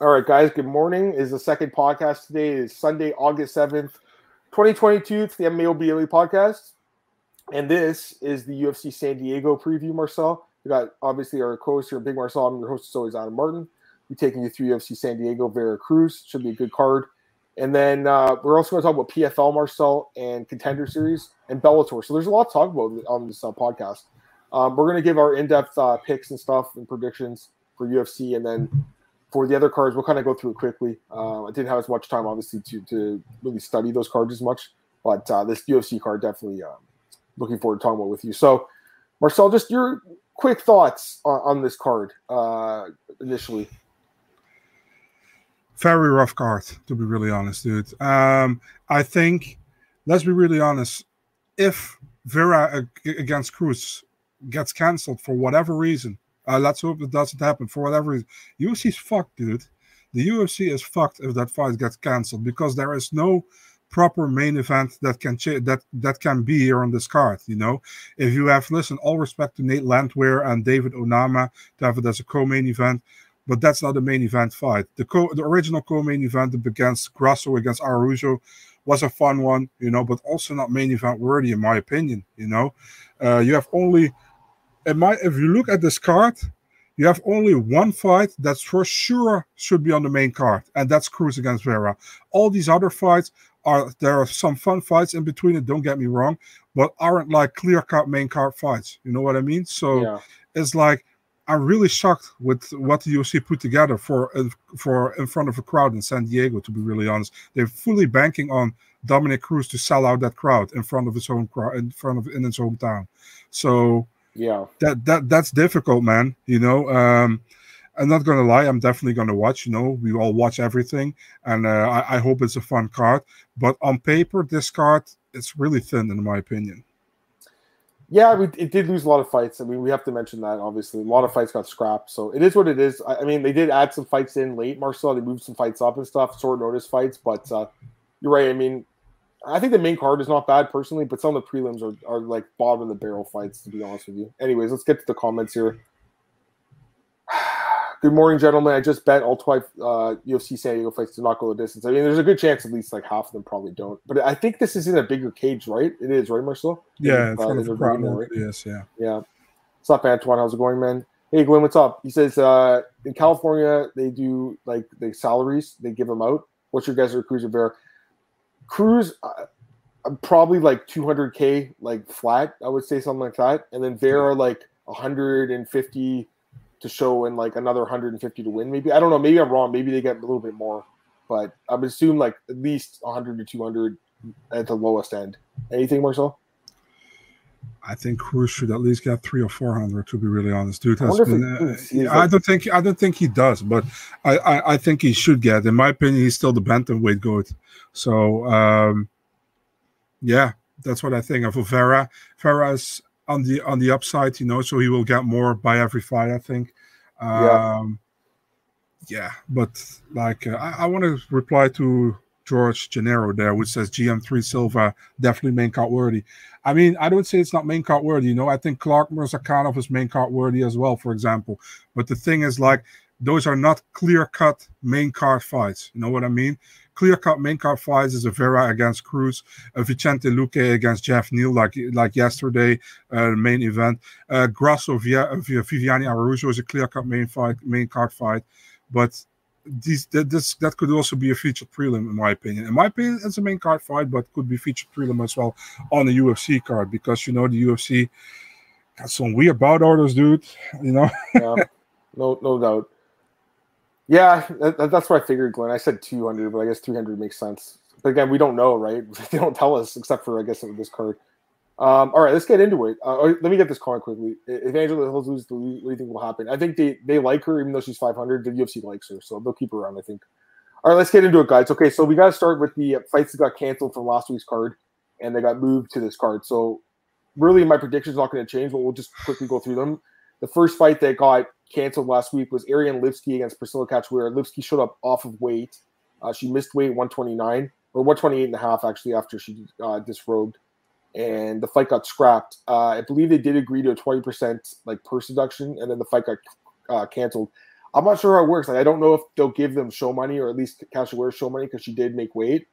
All right, guys. Good morning. Is the second podcast today? It is Sunday, August seventh, twenty twenty two. It's the Daily podcast, and this is the UFC San Diego preview. Marcel, we got obviously our co-host here, Big Marcel. I'm your host, as always, Adam Martin. We're taking you through UFC San Diego, Vera Cruz. Should be a good card. And then uh, we're also going to talk about PFL, Marcel, and Contender Series and Bellator. So there's a lot to talk about on this uh, podcast. Um, we're going to give our in-depth uh, picks and stuff and predictions for UFC, and then for the other cards, we'll kind of go through it quickly. Uh, I didn't have as much time, obviously, to to really study those cards as much, but uh, this UFC card definitely um, looking forward to talking about with you. So, Marcel, just your quick thoughts on, on this card uh, initially. Very rough card, to be really honest, dude. Um, I think, let's be really honest, if Vera against Cruz gets cancelled for whatever reason, uh, let's hope it doesn't happen for whatever reason. UFC's fucked, dude. The UFC is fucked if that fight gets cancelled because there is no proper main event that can ch- that that can be here on this card. You know, if you have listen, all respect to Nate Landwehr and David Onama to have it as a co-main event, but that's not the main event fight. The co the original co-main event against Grasso against Araujo was a fun one, you know, but also not main event worthy in my opinion. You know, uh, you have only my, if you look at this card, you have only one fight that's for sure should be on the main card, and that's Cruz against Vera. All these other fights are there are some fun fights in between it. Don't get me wrong, but aren't like clear cut main card fights. You know what I mean? So yeah. it's like I'm really shocked with what the UFC put together for uh, for in front of a crowd in San Diego. To be really honest, they're fully banking on Dominick Cruz to sell out that crowd in front of his own crowd, in front of in his hometown. So yeah that that that's difficult man you know um i'm not gonna lie i'm definitely gonna watch you know we all watch everything and uh, I, I hope it's a fun card but on paper this card it's really thin in my opinion yeah, we, it did lose a lot of fights. I mean, we have to mention that obviously. A lot of fights got scrapped, so it is what it is. I, I mean, they did add some fights in late, Marcel. They moved some fights up and stuff, short notice fights. But uh, you're right. I mean, I think the main card is not bad personally, but some of the prelims are, are like bottom of the barrel fights, to be honest with you. Anyways, let's get to the comments here. Good morning, gentlemen. I just bet all 12 uh, UFC San Diego fights to not go the distance. I mean, there's a good chance at least like half of them probably don't. But I think this is in a bigger cage, right? It is, right, Marcel? Yeah, it's uh, right? yes, yeah. Yeah. What's up, Antoine? How's it going, man? Hey, Glenn, what's up? He says uh, in California, they do like the salaries, they give them out. What's your guys' recruiter bear? Cruz, uh, probably like 200k like flat. I would say something like that, and then Vera like 150 to show and like another 150 to win. Maybe I don't know. Maybe I'm wrong. Maybe they get a little bit more, but I would assume like at least 100 to 200 at the lowest end. Anything, Marcel? I think Cruz should at least get three or four hundred. To be really honest, dude has been. Uh, I don't think I don't think he does, but I, I, I think he should get. In my opinion, he's still the bantamweight goat. So um, yeah, that's what I think of Vera. Vera is on the on the upside, you know, so he will get more by every fight. I think. Um, yeah. yeah, but like uh, I, I want to reply to George Gennaro there, which says GM3 Silva definitely main card worthy. I mean, I don't say it's not main card worthy. You know, I think Clark Murzakanov is main card worthy as well, for example. But the thing is, like, those are not clear cut main card fights. You know what I mean? Clear cut main card fights is a Vera against Cruz, a Vicente Luque against Geoff Neal, like like yesterday, uh, main event. Uh, Grasso via, via Viviane Araujo is a clear cut main fight, main card fight. But these that this that could also be a featured prelim in my opinion. In my opinion, it's a main card fight, but could be featured prelim as well on the UFC card because you know the UFC got some weird bout orders, dude. You know. yeah, no, no doubt. Yeah, that, that's what I figured, Glenn. I said 200, but I guess 300 makes sense. But again, we don't know, right? They don't tell us, except for I guess this card. Um, all right, let's get into it. Uh, let me get this card quickly. If Angela Hills loses, what do you think will happen? I think they, they like her, even though she's 500. The UFC likes her, so they'll keep her around, I think. All right, let's get into it, guys. Okay, so we got to start with the fights that got canceled from last week's card, and they got moved to this card. So, really, my prediction is not going to change, but we'll just quickly go through them. The first fight that got canceled last week was Ariane Lipski against Priscila Cachoeira. Lipski showed up off of weight. Uh, she missed weight 129 or 128 and a half actually after she uh, disrobed and the fight got scrapped. Uh, I believe they did agree to a 20% like purse deduction, and then the fight got uh, canceled. I'm not sure how it works. Like, I don't know if they'll give them show money or at least Cachoeira show money because she did make weight,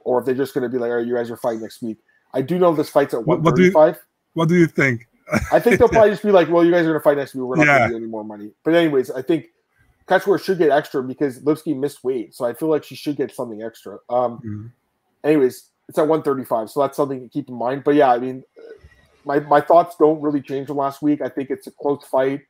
or if they're just going to be like, "All right, you guys are fighting next week." I do know this fight's at What- 135. what do you- What do you think? I think they'll probably just be like, "Well, you guys are going to fight next week. We're not Yeah. going to give you any more money." But anyways, I think Cachoeira should get extra because Lipski missed weight, so I feel like she should get something extra. Um, Mhm. anyways, it's at 135, so that's something to keep in mind. But yeah, I mean, my my thoughts don't really change from last week. I think it's a close fight.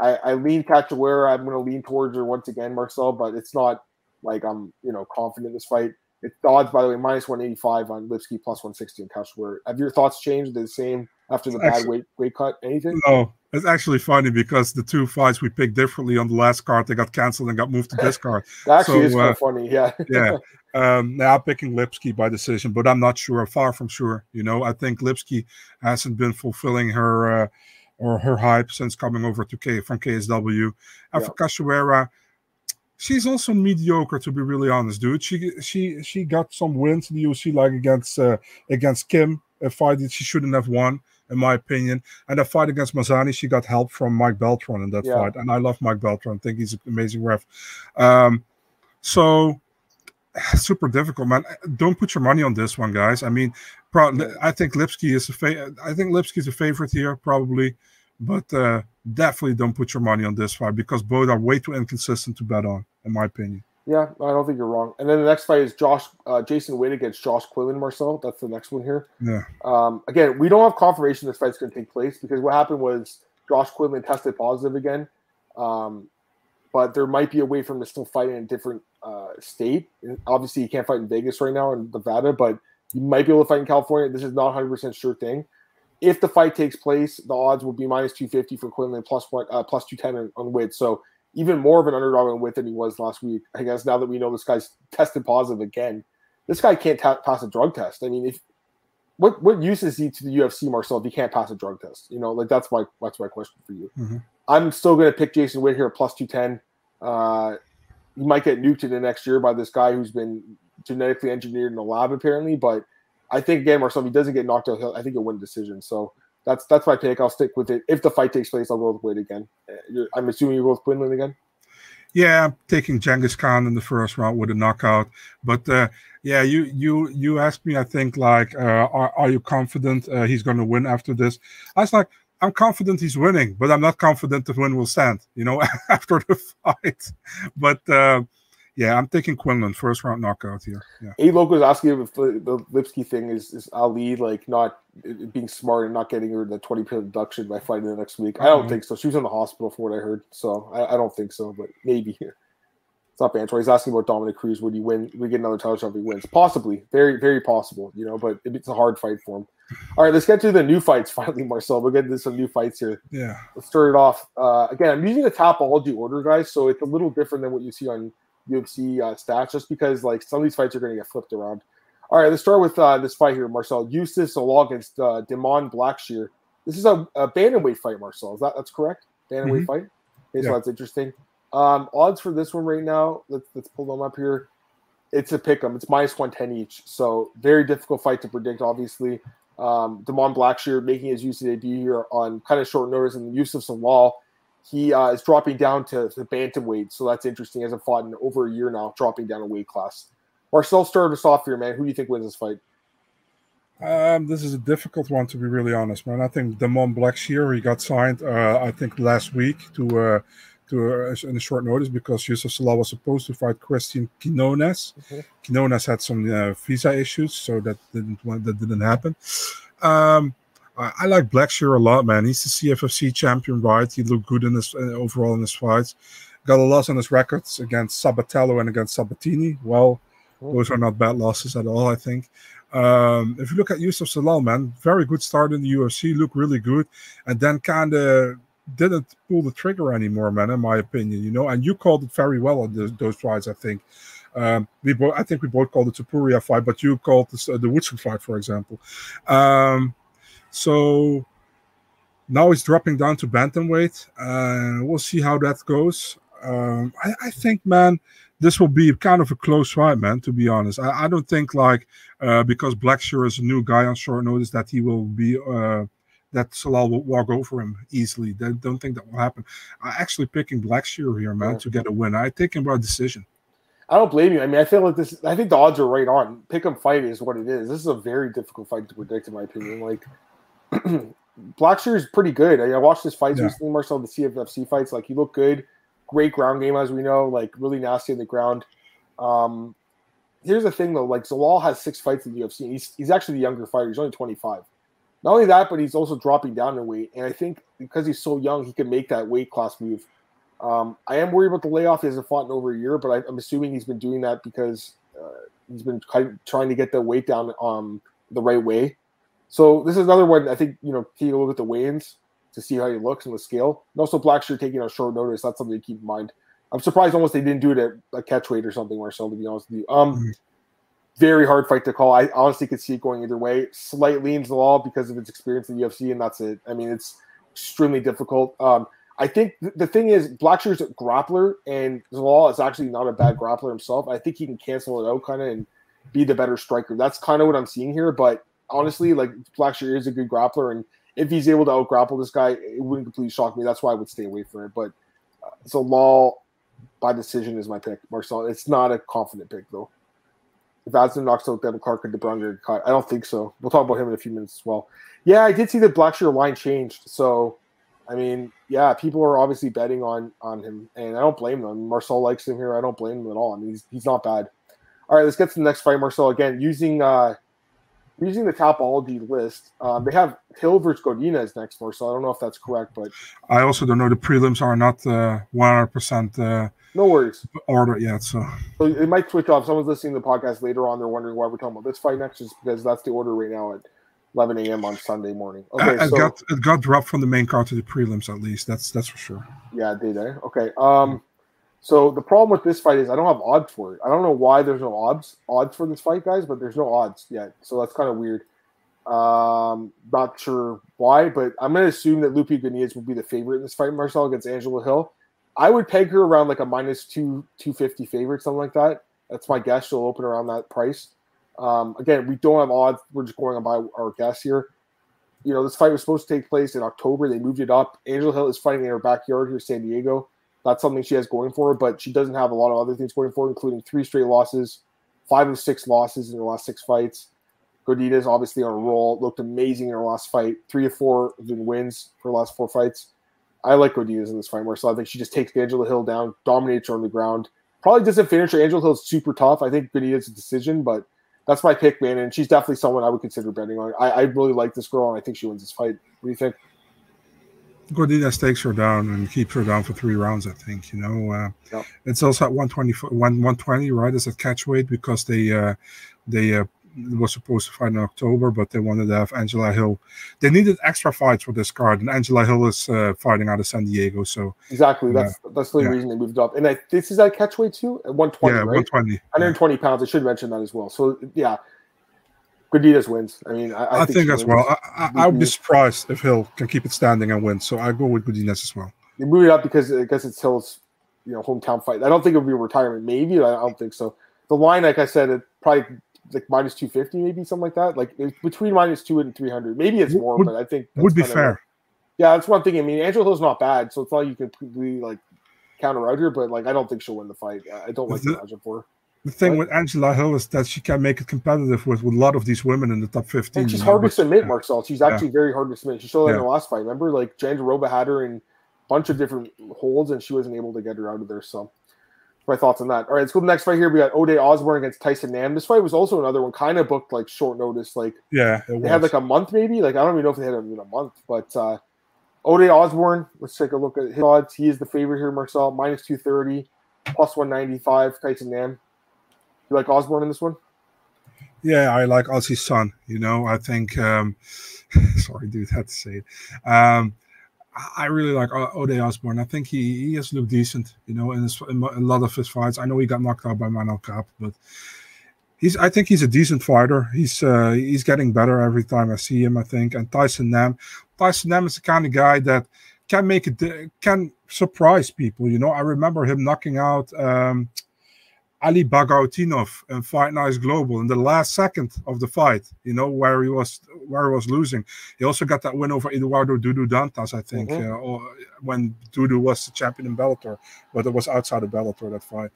I, I lean Cachoeira. I'm going to lean towards her once again, Marcel, but it's not like I'm you know confident in this fight. It's the odds, by the way, minus 185 on Lipski, plus 160 on Cachoeira. Have your thoughts changed? The same after the bad Actually- weight weight cut? Anything? No, it's actually funny because the two fights we picked differently on the last card, they got canceled and got moved to this card. That actually So, is kind uh, of funny. Yeah. yeah. Um, now I'm picking Lipski by decision, but I'm not sure. Far from sure. You know, I think Lipski hasn't been fulfilling her uh, or her hype since coming over to K from KSW. And for Cachoeira, she's also mediocre to be really honest, dude. She she she got some wins in the UFC like against uh, against Kim, a fight that she shouldn't have won. In my opinion, and the fight against Mazany, she got help from Mike Beltran in that Yeah. fight, and I love Mike Beltran. I think he's an amazing ref. Um, so super difficult, man. Don't put your money on this one, guys. I mean, pro- I think Lipski is a fa- I think Lipski is a favorite here, probably, but uh, definitely don't put your money on this fight because both are way too inconsistent to bet on, in my opinion. Yeah, I don't think you're wrong. And then the next fight is Josh uh, Jason Witt against Josh Quinlan Marcel. That's the next one here. Yeah, Um, again, we don't have confirmation this fight's going to take place because what happened was Josh Quinlan tested positive again. Um, but there might be a way for him to still fight in a different uh, state. And obviously, he can't fight in Vegas right now in Nevada, but he might be able to fight in California. This is not 100% sure thing. If the fight takes place, the odds will be minus 250 for Quinlan, plus one, uh, plus 210 on, on Witt. So even more of an underdog on Witt than he was last week. I guess now that we know this guy's tested positive again, this guy can't ta- pass a drug test. I mean, if what what use is he to the UFC, Marcel, if he can't pass a drug test? You know, like that's my that's my question for you. Mhm. I'm still going to pick Jason Witt here at plus two ten. Uh, he might get nuked in the next year by this guy who's been genetically engineered in the lab, apparently. But I think again, Marcel, if he doesn't get knocked out, I think he'll win decision. So that's that's my pick. I'll stick with it. If the fight takes place, I'll go with Witt again. Uh, I'm assuming you go with Quinlan again. yeah, I'm taking Genghis Khan in the first round with a knockout. But uh, yeah, you you you asked me, I think, like, uh, are are you confident uh, he's going to win after this? I was like, I'm confident he's winning, but I'm not confident the win will stand. You know, after the fight. But uh, yeah, I'm thinking Quinlan first round knockout here. Yeah. A is asking if the, the Lipski thing is, is Ali like not being smart and not getting her the 20 percent deduction by fighting the next week. I don't Mhm. think so. She was in the hospital for what I heard. So I, I don't think so, but maybe. It's not Bantor. He's asking about Dominick Cruz. Would he win? We get another title shot if he wins? Possibly. Very, very possible, you know, but it's a hard fight for him. All right, let's get to the new fights finally, Marcel. We'll get into some new fights here. Yeah. Let's start it off. Uh, again, I'm using a Tapology order, guys, so it's a little different than what you see on UFC uh, stats, just because like some of these fights are going to get flipped around. All right, let's start with uh, this fight here, Marcel. Youssef Zalal against uh, Da'Mon Blackshear. This is a, a bantamweight fight, Marcel. Is that that's correct? Bantamweight Mhm. fight. Okay, so that's interesting. Um, odds for this one right now. Let's let's pull them up here. It's a pick 'em. It's minus one ten each. So very difficult fight to predict. Obviously, um, Da'Mon Blackshear making his UFC debut here on kind of short notice, and Youssef Zalal, he uh, is dropping down to the bantamweight. So that's interesting. He hasn't fought in over a year now, dropping down a weight class. Marcel, start us off here, man. Who do you think wins this fight? Um, this is a difficult one to be really honest, man. I think Da'Mon Blackshear he got signed, uh, I think last week to uh, to uh, in a short notice because Youssef Zalal was supposed to fight Christian Quinones. Mhm. Quinones had some uh, visa issues, so that didn't that didn't happen. Um, I, I like Blackshear a lot, man. He's the CFFC champion, right? He looked good in his uh, overall in his fights. Got a loss on his records against Sabatello and against Sabatini. Well, those are not bad losses at all, I think. Um, if you look at Youssef Zalal, man, very good start in the UFC, looked really good, and then kind of didn't pull the trigger anymore, man. In my opinion, you know, and you called it very well on those, those fights, I think. Um, we both, I think we both called it the Puria fight, but you called this, uh, the Woodson fight, for example. Um, so now he's dropping down to bantamweight, and we'll see how that goes. Um, I, I think, man, this will be kind of a close fight, man. To be honest, I, I don't think like uh, because Blackshear is a new guy on short notice that he will be uh, that Zalal will walk over him easily. I don't think that will happen. I'm actually picking Blackshear here, man, yeah. to get a win. I think him by decision. I don't blame you. I mean, I feel like this. I think the odds are right on. Pick Pick 'em fight is what it is. This is a very difficult fight to predict, in my opinion. Like Blackshear is pretty good. I, I watched his fights yeah. recently, Marcel, the CFFC fights. Like he looked good. Great ground game, as we know. Like really nasty in the ground. Um, here's the thing though, like Zalal has six fights in the UFC. He's he's actually the younger fighter. He's only 25. Not only that, but he's also dropping down in weight. And I think because he's so young, he can make that weight class move. Um, I am worried about the layoff. He hasn't fought in over a year, but I, am assuming he's been doing that because uh, he's been trying to get the weight down um, the right way. So this is another one. I think you know take a look at the weigh-ins to see how he looks on the scale. And also Blackshear taking on short notice. That's something to keep in mind. I'm surprised almost they didn't do it at a catch weight or something, Marcel. To be honest with you, um, mm-hmm. very hard fight to call. I honestly could see it going either way. Slight leans the law because of its experience in the UFC, and that's it. I mean, it's extremely difficult. Um, I think th- the thing is, Blackshear's a grappler, and Zalal is actually not a bad grappler himself. I think he can cancel it out kind of and be the better striker. That's kind of what I'm seeing here. But honestly, like Blackshear is a good grappler, and if he's able to out grapple this guy, it wouldn't completely shock me. That's why I would stay away from it. But uh, so Law by decision is my pick, Marcel. It's not a confident pick though. If Aslan knocks out Devin Clark and DeBrun cut, I don't think so. We'll talk about him in a few minutes as well. Yeah, I did see the Blackshear line changed. So, I mean, yeah, people are obviously betting on on him, and I don't blame them. Marcel likes him here. I don't blame him at all. I mean, he's, he's not bad. All right, let's get to the next fight, Marcel. Again, using uh using the Tapology list, um, they have Hill versus Godinez next, Marcel. I don't know if that's correct, but I also don't know. The prelims are not uh, one hundred percent uh, no worries. Order yet, so. so it might switch off. Someone's listening to the podcast later on. They're wondering why we're talking about this fight next, just because that's the order right now at 11 a.m. on Sunday morning. Okay, it, so, got it got dropped from the main card to the prelims at least. That's that's for sure. Yeah, did I? Okay. Um, so the problem with this fight is I don't have odds for it. I don't know why there's no odds odds for this fight, guys, but there's no odds yet. So that's kind of weird. Um, not sure why, but I'm to assume that Lupi Godinez will be the favorite in this fight, Marcel against Angela Hill. I would peg her around like a minus two two fifty favorite, something like that. That's my guess. She'll open around that price. Um, again, we don't have odds. We're just going by our guess here. You know, this fight was supposed to take place in October. They moved it up. Angela Hill is fighting in her backyard here, San Diego. That's something she has going for her, but she doesn't have a lot of other things going for her, including three straight losses, five of six losses in her last six fights. Godinez obviously on a roll, looked amazing in her last fight. Three of four wins for her last four fights. I like Godinez in this fight more. So I think she just takes Angela Hill down, dominates her on the ground. Probably doesn't finish her. Angela Hill's super tough. I think Godinez a decision, but that's my pick, man. And she's definitely someone I would consider betting on. I, I really like this girl, and I think she wins this fight. What do you think? Godinez takes her down and keeps her down for three rounds. I think you know uh, yep. it's also at 120, 120, right? It's a catch weight because they uh, they uh, was supposed to fight in October, but they wanted to have Angela Hill. They needed extra fights for this card, and Angela Hill is uh, fighting out of San Diego. So exactly, that's uh, that's the yeah. reason they moved up. And I, this is that catchweight too, at one twenty, yeah, right? one twenty, one hundred twenty yeah. pounds. I should mention that as well. So yeah, Godinez wins. I mean, I, I, I think, think as well. I, I, would be surprised if Hill can keep it standing and win. So I go with Godinez as well. They moved it up because I guess it's Hill's, you know, hometown fight. I don't think it'll be a retirement. Maybe I don't think so. The line, like I said, it probably like minus 250 maybe something like that like between minus 2 and 300 maybe it's more would, but i think would be fair like, yeah that's one thing i mean angela hill's not bad so it's not like you can completely like counter out here but like i don't think she'll win the fight i don't like the, the for her the thing with Angela Hill is that she can make it competitive with, with a lot of these women in the top 15. And she's hard know, to submit, yeah. Marcel. She's actually yeah. very hard to submit. She showed that yeah. in the last fight. Remember, like Jandiroba had her in a bunch of different holds and she wasn't able to get her out of there. So my thoughts on that. All right, let's go to the next fight here. We got Ode Osbourne against Tyson Nam. This fight was also another one, kind of booked like short notice. Like yeah, they had like a month maybe. Like I don't even know if they had in a month, but uh Ode Osbourne. Let's take a look at his odds. He is the favorite here, Marcel, minus two thirty, plus one ninety five. Tyson Nam. You like Osbourne in this one? Yeah, I like Ozzy's son. You know, I think. um Sorry, dude, had to say it. Um, I really like Ode Osbourne. I think he, he has looked decent, you know, in, his, in, a lot of his fights. I know he got knocked out by Manel Kape, but he's I think he's a decent fighter. He's uh, he's getting better every time I see him. I think. And Tyson Nam, Tyson Nam is the kind of guy that can make it can surprise people. You know, I remember him knocking out. Um, Ali Bagautinov and Fight Nights Global in the last second of the fight, you know, where he was where he was losing. He also got that win over Eduardo Dudu Dantas, I think, mm-hmm. uh, or when Dudu was the champion in Bellator, but it was outside of Bellator that fight.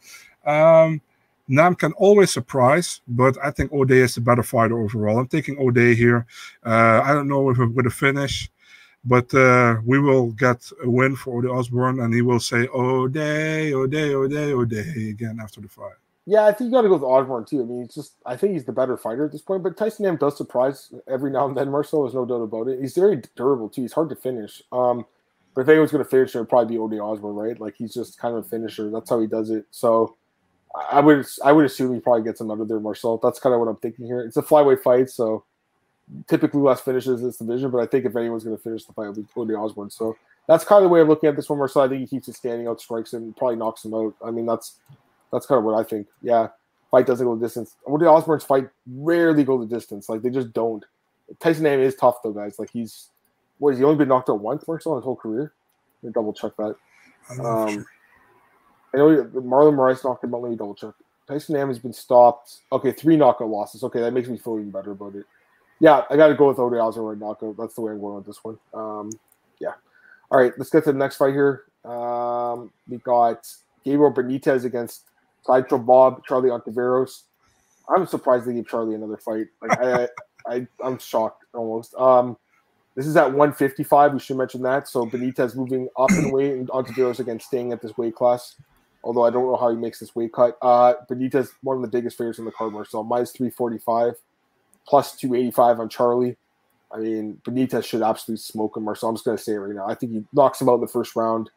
Um, Nam can always surprise, but I think O'Day is the better fighter overall. I'm taking O'Day here. Uh, I don't know if it, with a finish, but uh, we will get a win for Ode Osbourne, and he will say O'Day, O'Day, O'Day, O'Day again after the fight. Yeah, I think you got to go with Osbourne too. I mean, it's just I think he's the better fighter at this point. But Tyson Nam does surprise every now and then. Marcel, there's no doubt about it. He's very durable too. He's hard to finish. Um, but if anyone's going to finish it, it'd probably be Ode Osbourne, right? Like he's just kind of a finisher. That's how he does it. So I would I would assume he probably gets him out of there, Marcel. That's kind of what I'm thinking here. It's a flyweight fight, so typically less finishes in this division. But I think if anyone's going to finish the fight, it'll be Ode Osbourne. So that's kind of the way I'm looking at this one, Marcel. I think he keeps it standing out, strikes and probably knocks him out. I mean, that's that's kind of what I think. Yeah, fight doesn't go the distance. Ode Osbourne's fight rarely go the distance. Like they just don't. Tyson Nam is tough though, guys. Like he's what? Has he only been knocked out once, Marcel, in his whole career? Let me double check that. Um, I know Marlon Moraes knocked him out. Let me double check. Tyson Nam has been stopped. Okay, three knockout losses. Okay, that makes me feel even better about it. Yeah, I got to go with Ode Osbourne knockout. That's the way I'm going with this one. Um, yeah. All right, let's get to the next fight here. Um, we got Gabriel Benitez against Sideshow Bob, Charlie Ontiveros. I'm surprised they gave Charlie another fight. Like I, I, I'm shocked almost. Um, this is at 155. We should mention that. So Benitez moving up in weight, and Ontiveros again staying at this weight class although I don't know how he makes this weight cut. Uh, Benitez, one of the biggest favorites in the card, Marcel. Minus 345, plus 285 on Charlie. I mean, Benitez should absolutely smoke him, Marcel. I'm just going to say it right now. I think he knocks him out in the first round.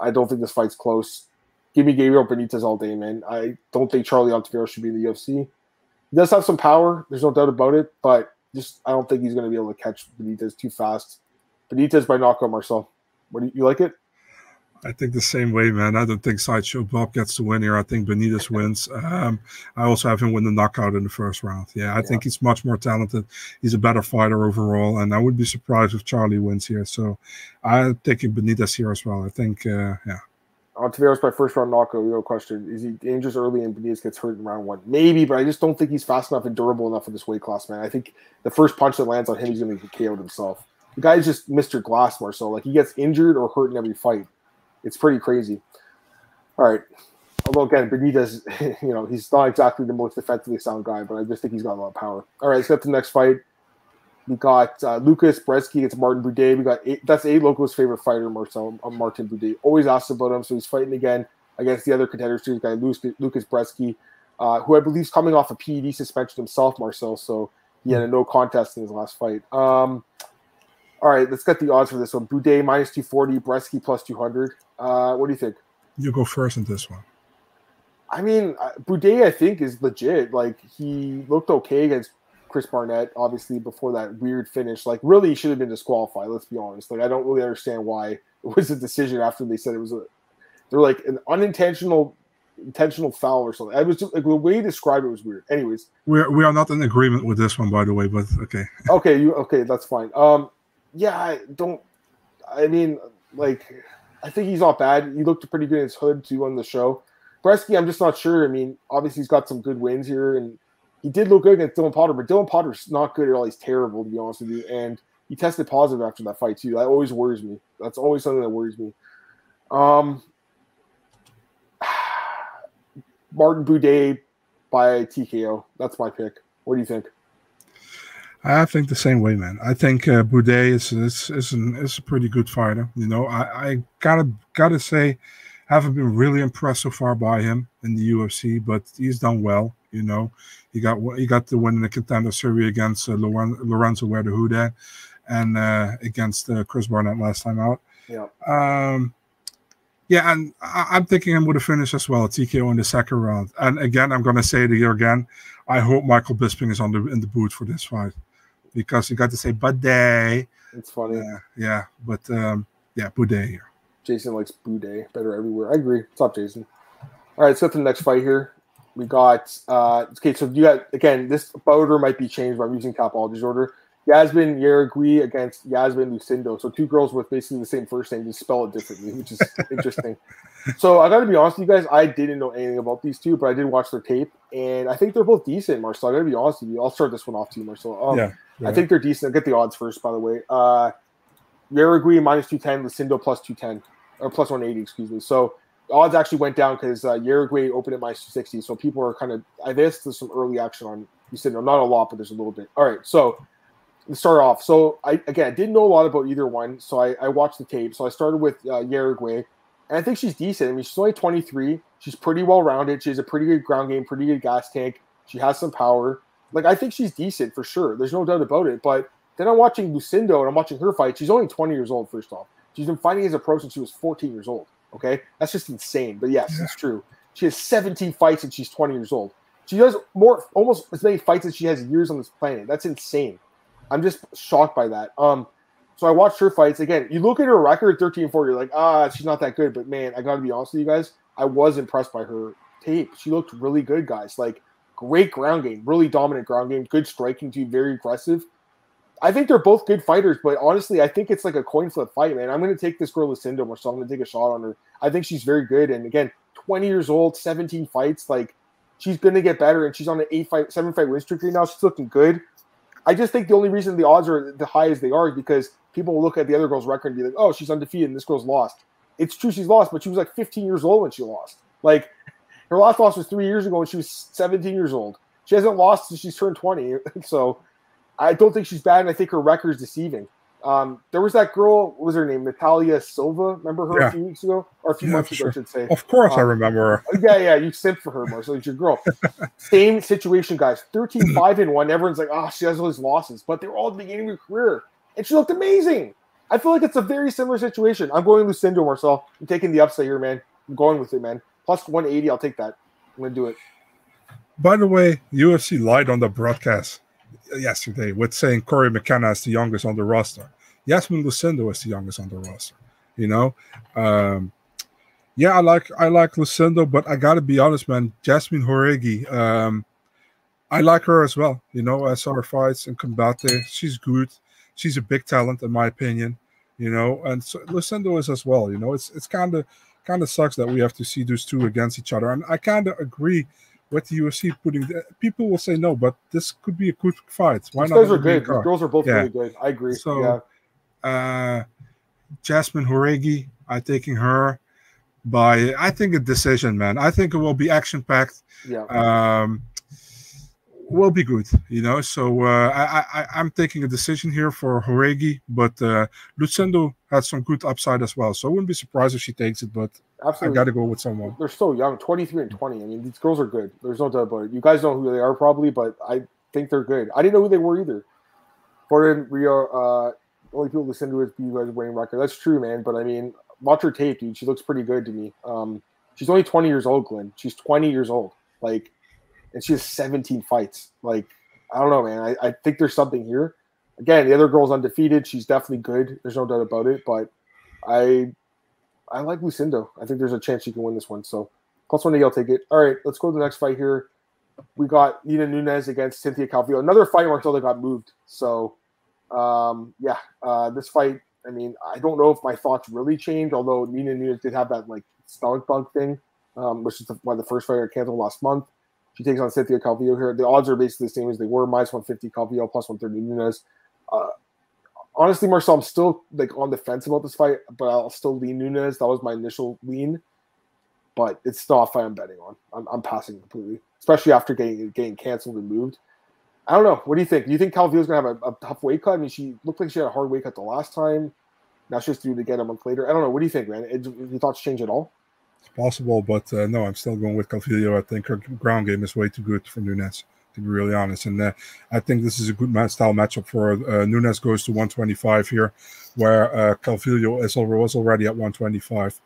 I don't think this fight's close. Give me Gabriel Benitez all day, man. I don't think Charlie Ontiveros should be in the UFC. He does have some power. There's no doubt about it, but just I don't think he's going to be able to catch Benitez too fast. Benitez by knockout, Marcel. What do you, you like it? I think the same way, man. I don't think Sideshow Bob gets the win here. I think Benitez wins. Um, I also have him win the knockout in the first round. Yeah, I yeah. think he's much more talented. He's a better fighter overall, and I would be surprised if Charlie wins here. So I'm taking Benitez here as well. I think, uh, yeah. Ontiveros by first round knockout, no question. Is he dangerous early and Benitez gets hurt in round one? Maybe, but I just don't think he's fast enough and durable enough for this weight class, man. I think the first punch that lands on him, he's going to be KO'd himself. The guy's just Mr. Glassmore, so like he gets injured or hurt in every fight it's pretty crazy. All right. Although again, Benitez, you know, he's not exactly the most defensively sound guy, but I just think he's got a lot of power. All right, let's get to the next fight. We got uh, Lucas Brzeski against Martin Buday. We got eight, that's a local's favorite fighter, Marcel uh, Martin Buday. Always asks about him, so he's fighting again against the other contenders too. Guy Lucas, Lucas Brzeski, uh, who I believe is coming off a PED suspension himself, Marcel. So he had a no contest in his last fight. Um, all right, let's get the odds for this one. Buday minus 240, Brzeski plus 200. Uh, what do you think? You go first in this one. I mean, Buday, I think, is legit. Like, he looked okay against Chris Barnett, obviously, before that weird finish. Like, really, he should have been disqualified, let's be honest. Like, I don't really understand why it was a decision after they said it was a, they're like an unintentional intentional foul or something. I was just, like the way he described it was weird. Anyways, we we are not in agreement with this one, by the way. But okay. okay, you okay? That's fine. Um, yeah, I don't. I mean, like, I think he's not bad. He looked pretty good in his hood too on the show. Brzeski, I'm just not sure. I mean, obviously he's got some good wins here, and he did look good against Dylan Potter, but Dylan Potter's not good at all. He's terrible, to be honest with you. And he tested positive after that fight too. That always worries me. That's always something that worries me. Um, Martin Buday by TKO. That's my pick. What do you think? I think the same way, man. I think uh, Buday is is is, an, is a pretty good fighter. You know, I, I gotta gotta say, haven't been really impressed so far by him in the UFC, but he's done well. You know, he got he got the win in the contender series against uh, Lorenzo Werdehoude and uh, against uh, Chris Barnett last time out. Yeah. Um, yeah, and I, am thinking I'm going to finish as well, TKO in the second round. And again, I'm going to say it here again. I hope Michael Bisping is on the in the boot for this fight because you got to say Buday. It's funny. Uh, yeah, but um, yeah, Buday here. Jason likes Buday better everywhere. I agree. What's up, Jason? All right, let's go to the next fight here. We got uh, okay. So you got again. This order might be changed, but I'm using Tapology's order. Yazmin Jauregui against Yasmin Lucindo. So two girls with basically the same first name, just spell it differently, which is interesting. So I got to be honest with you guys, I didn't know anything about these two, but I did watch their tape, and I think they're both decent. Marcel, I got to be honest with you. I'll start this one off to you, Marcel. Um, yeah, yeah, I think they're decent. I'll get the odds first, by the way. Uh, Jauregui minus two ten, Lucindo plus two ten or plus one eighty, excuse me. So odds actually went down because uh, Jauregui opened at minus two sixty. So people are kind of I guess there's some early action on Lucindo, not a lot, but there's a little bit. All right, so let's start off. So I again I didn't know a lot about either one, so I, I watched the tape. So I started with uh, Jauregui and I think she's decent. I mean, she's only 23. She's pretty well rounded. She has a pretty good ground game, pretty good gas tank. She has some power. Like, I think she's decent for sure. There's no doubt about it. But then I'm watching Lucindo and I'm watching her fight. She's only 20 years old, first off. She's been fighting as a pro since she was 14 years old. Okay. That's just insane. But yes, yeah. it's true. She has 17 fights and she's 20 years old. She does more, almost as many fights as she has years on this planet. That's insane. I'm just shocked by that. Um, so I watched her fights again. You look at her record, 13 4, you're like, ah, she's not that good. But man, I got to be honest with you guys, I was impressed by her tape. She looked really good, guys. Like, great ground game, really dominant ground game, good striking too, very aggressive. I think they're both good fighters, but honestly, I think it's like a coin flip fight, man. I'm going to take this girl Lucindo so I'm going to take a shot on her. I think she's very good. And again, 20 years old, 17 fights. Like, she's going to get better, and she's on an eight fight, seven fight win streak right now. She's looking good. I just think the only reason the odds are the high as they are is because people look at the other girl's record and be like, oh, she's undefeated and this girl's lost. It's true she's lost, but she was like 15 years old when she lost. Like her last loss was three years ago when she was 17 years old. She hasn't lost since she's turned 20. So I don't think she's bad, and I think her record is deceiving. Um, there was that girl, what was her name? Natalia Silva. Remember her yeah. a few weeks ago? Or a few yeah, months sure. ago, I should say. Of course um, I remember her. yeah, yeah, you simped for her, Marcel. It's your girl. Same situation, guys. 13 5 and 1. Everyone's like, oh, she has all these losses. But they were all at the beginning of her career. And she looked amazing. I feel like it's a very similar situation. I'm going Lucindo, Marcel. I'm taking the upside here, man. I'm going with it, man. Plus 180, I'll take that. I'm going to do it. By the way, UFC lied on the broadcast yesterday with saying Corey McKenna is the youngest on the roster. Yasmin Lucindo is the youngest on the roster. You know, um, yeah, I like I like Lucindo, but I gotta be honest, man. Jasmine Jauregui, um, I like her as well. You know, I saw her fights in Combate. She's good. She's a big talent, in my opinion. You know, and so Lucindo is as well. You know, it's it's kind of kind of sucks that we have to see those two against each other, and I kind of agree with the UFC putting. The, people will say no, but this could be a good fight. Why These not? Guys are good. These girls are both yeah. really good. I agree. So, yeah. Uh, Jasmine Jauregui, I'm taking her by I think a decision, man. I think it will be action packed. Yeah. Um, will be good, you know. So uh, I, I am taking a decision here for Jauregui, but uh, Lucindo had some good upside as well. So I wouldn't be surprised if she takes it, but Absolutely. I got to go with someone. They're so young, 23 and 20. I mean, these girls are good. There's no doubt about it. You guys know who they are probably, but I think they're good. I didn't know who they were either. Gordon Rio, uh, only people to it be guys winning record. That's true, man. But I mean, watch her tape, dude. She looks pretty good to me. Um, she's only 20 years old, Glenn. She's 20 years old. Like, and she has 17 fights. Like, I don't know, man. I, I think there's something here. Again, the other girl's undefeated. She's definitely good. There's no doubt about it. But I I like Lucindo. I think there's a chance she can win this one. So plus one, I'll take it. All right, let's go to the next fight here. We got Nina Nunes against Cynthia Calvillo. Another fight that got moved. So um, yeah, uh, this fight. I mean, I don't know if my thoughts really changed. Although Nina Nunes did have that like stomach bug thing, um, which is the, why the first fight I canceled last month. She takes on Cynthia Calvillo here. The odds are basically the same as they were: minus one fifty Calvillo, plus one thirty Nunes. Uh, honestly, Marcel, I'm still like on the fence about this fight, but I'll still lean Nunes. That was my initial lean, but it's still a fight I'm betting on. I'm, I'm passing completely, especially after getting getting canceled and moved. I don't know. What do you think? Do you think Calvillo's gonna have a, a, tough weight cut? I mean, she looked like she had a hard weight cut the last time. Now she's due to get a month later. I don't know. What do you think, man? It, your thoughts change at all? It's possible, but uh, no, I'm still going with Calvillo. I think her ground game is way too good for Nunes, to be really honest. And uh, I think this is a good style matchup for uh, Nunes goes to 125 here, where uh, Calvillo is was already at 125.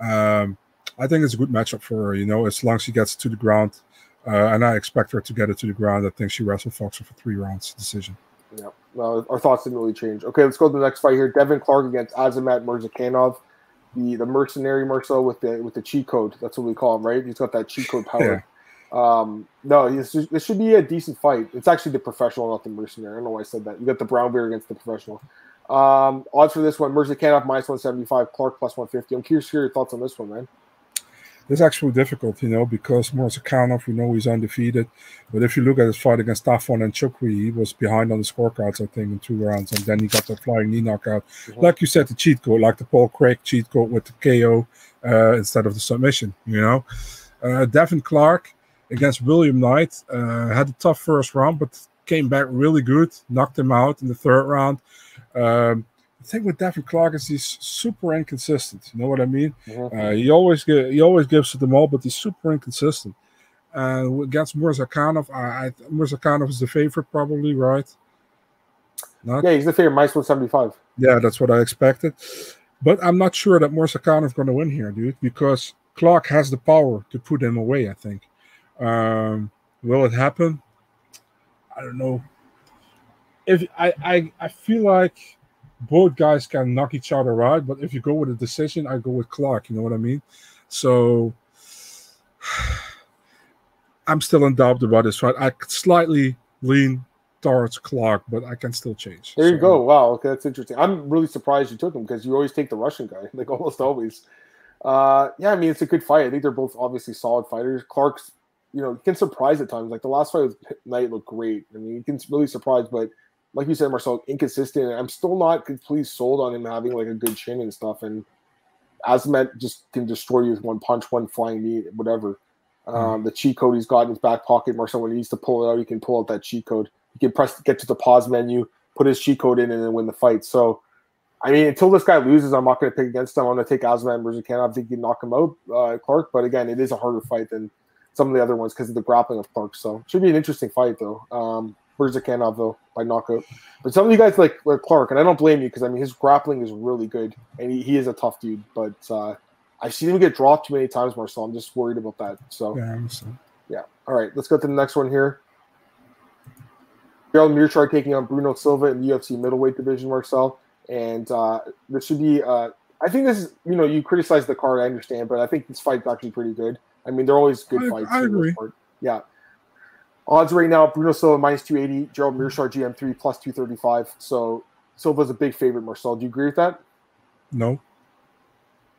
Um, I think it's a good matchup for her. You know, as long as she gets to the ground, uh, and I expect her to get it to the ground. I think she wrestled Foxer for three rounds decision. Yeah, well, our thoughts didn't really change. Okay, let's go to the next fight here. Devin Clark against Azamat Murzakanov, the the mercenary Marcel with the with the cheat code. That's what we call him, right? He's got that cheat code power. Um, no, this, this should be a decent fight. It's actually the professional, not the mercenary. I don't know why I said that. You got the brown bear against the professional. Um, odds for this one: Mercer Murzakanov minus one seventy five, Clark plus one fifty. I'm curious to hear your thoughts on this one, man. It's actually difficult, you know, because Murzakanov, we know he's undefeated. But if you look at his fight against Tafon Nchukwi, he was behind on the scorecards, I think, in two rounds. And then he got the flying knee knockout. Mm-hmm. Like you said, the cheat code, like the Paul Craig cheat code with the KO uh, instead of the submission, you know. Uh, Devin Clark against William Knight uh, had a tough first round, but came back really good, knocked him out in the third round. Um, the thing with Devin Clark is he's super inconsistent. You know what I mean? Mm-hmm. Uh, he always he always gives it them all, but he's super inconsistent. And uh, against Murzakanov, I, I is the favorite, probably, right? Not? Yeah, he's the favorite, minus one seventy five. Yeah, that's what I expected. But I'm not sure that Murzakanov is going to win here, dude, because Clark has the power to put him away. I think. Um, will it happen? I don't know. If I, I I feel like both guys can knock each other out. But if you go with a decision, I go with Clark. You know what I mean? So I'm still in doubt about this fight. I slightly lean towards Clark, but I can still change. There you so, go. Wow, okay, that's interesting. I'm really surprised you took him because you always take the Russian guy, like almost always. Uh, yeah, I mean it's a good fight. I think they're both obviously solid fighters. Clark's, you know, can surprise at times. Like the last fight with Knight looked great. I mean, he can really surprise, but like you said, Marcel, inconsistent. I'm still not completely sold on him having like a good chin and stuff. And Azamat just can destroy you with one punch, one flying knee, whatever. Um, mm-hmm. The cheat code he's got in his back pocket, Marcel, when he needs to pull it out, he can pull out that cheat code. He can press get to the pause menu, put his cheat code in, and then win the fight. So, I mean, until this guy loses, I'm not going to pick against him. I'm going to take Azamat versus Can. I think he can knock him out, uh, Clark. But again, it is a harder fight than some of the other ones because of the grappling of Clark. So, should be an interesting fight though. Um, Murzakanov though by knockout. But some of you guys like, like Clark, and I don't blame you because I mean his grappling is really good and he, he is a tough dude. But uh, I've seen him get dropped too many times, Marcel. I'm just worried about that. So yeah, yeah. All right, let's go to the next one here. Gerald Meerschaert taking on Bruno Silva in the UFC middleweight division, Marcel. And uh, this should be. Uh, I think this is. You know, you criticize the card, I understand, but I think this fight's actually pretty good. I mean, they're always good I, fights. I agree. Yeah. Odds right now: Bruno Silva minus two eighty, Gerald Meerschaert GM three plus two thirty five. So Silva's a big favorite. Marcel, do you agree with that? No,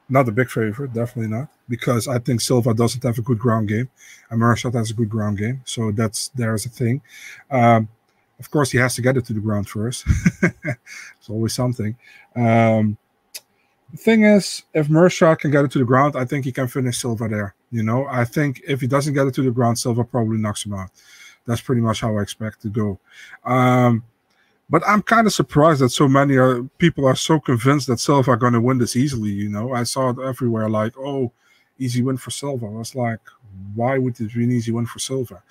not a big favorite. Definitely not, because I think Silva doesn't have a good ground game, and Meerschaert has a good ground game. So that's there's a thing. Um, of course, he has to get it to the ground first. it's always something. Um, the thing is, if Meerschaert can get it to the ground, I think he can finish Silva there. You know, I think if he doesn't get it to the ground, Silva probably knocks him out. That's pretty much how I expect to go. Um, but I'm kind of surprised that so many people are so convinced that Silva are going to win this easily. You know, I saw it everywhere, like, oh, easy win for Silva. I was like, why would it be an easy win for Silva?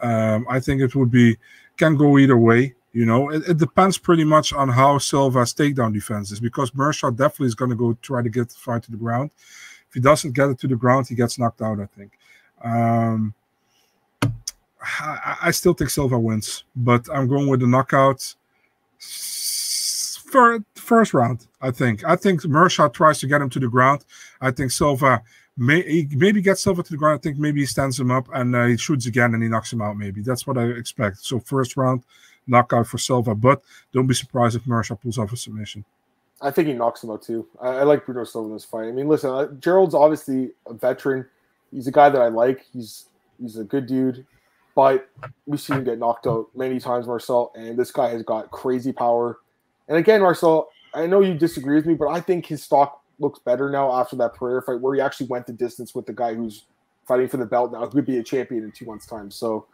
Um, I think it would be can go either way. You know, it, it, depends pretty much on how Silva's takedown defense is because Meerschaert definitely is going to go try to get the fight to the ground. If he doesn't get it to the ground, he gets knocked out, I think. Um, I, I, still think Silva wins, but I'm going with the knockout for first round. I think. I think Meerschaert tries to get him to the ground. I think Silva may maybe gets Silva to the ground. I think maybe he stands him up and uh, he shoots again and he knocks him out. Maybe that's what I expect. So first round, knockout for Silva, but don't be surprised if Meerschaert pulls off a submission. I think he knocks him out too. I, I like Bruno Silva in this fight. I mean, listen, uh, Gerald's obviously a veteran. He's a guy that I like. He's he's a good dude, but we've seen him get knocked out many times, Marcel. And this guy has got crazy power. And again, Marcel, I know you disagree with me, but I think his stock looks better now after that Pereira fight, where he actually went the distance with the guy who's fighting for the belt now. Could be a champion in two months' time. So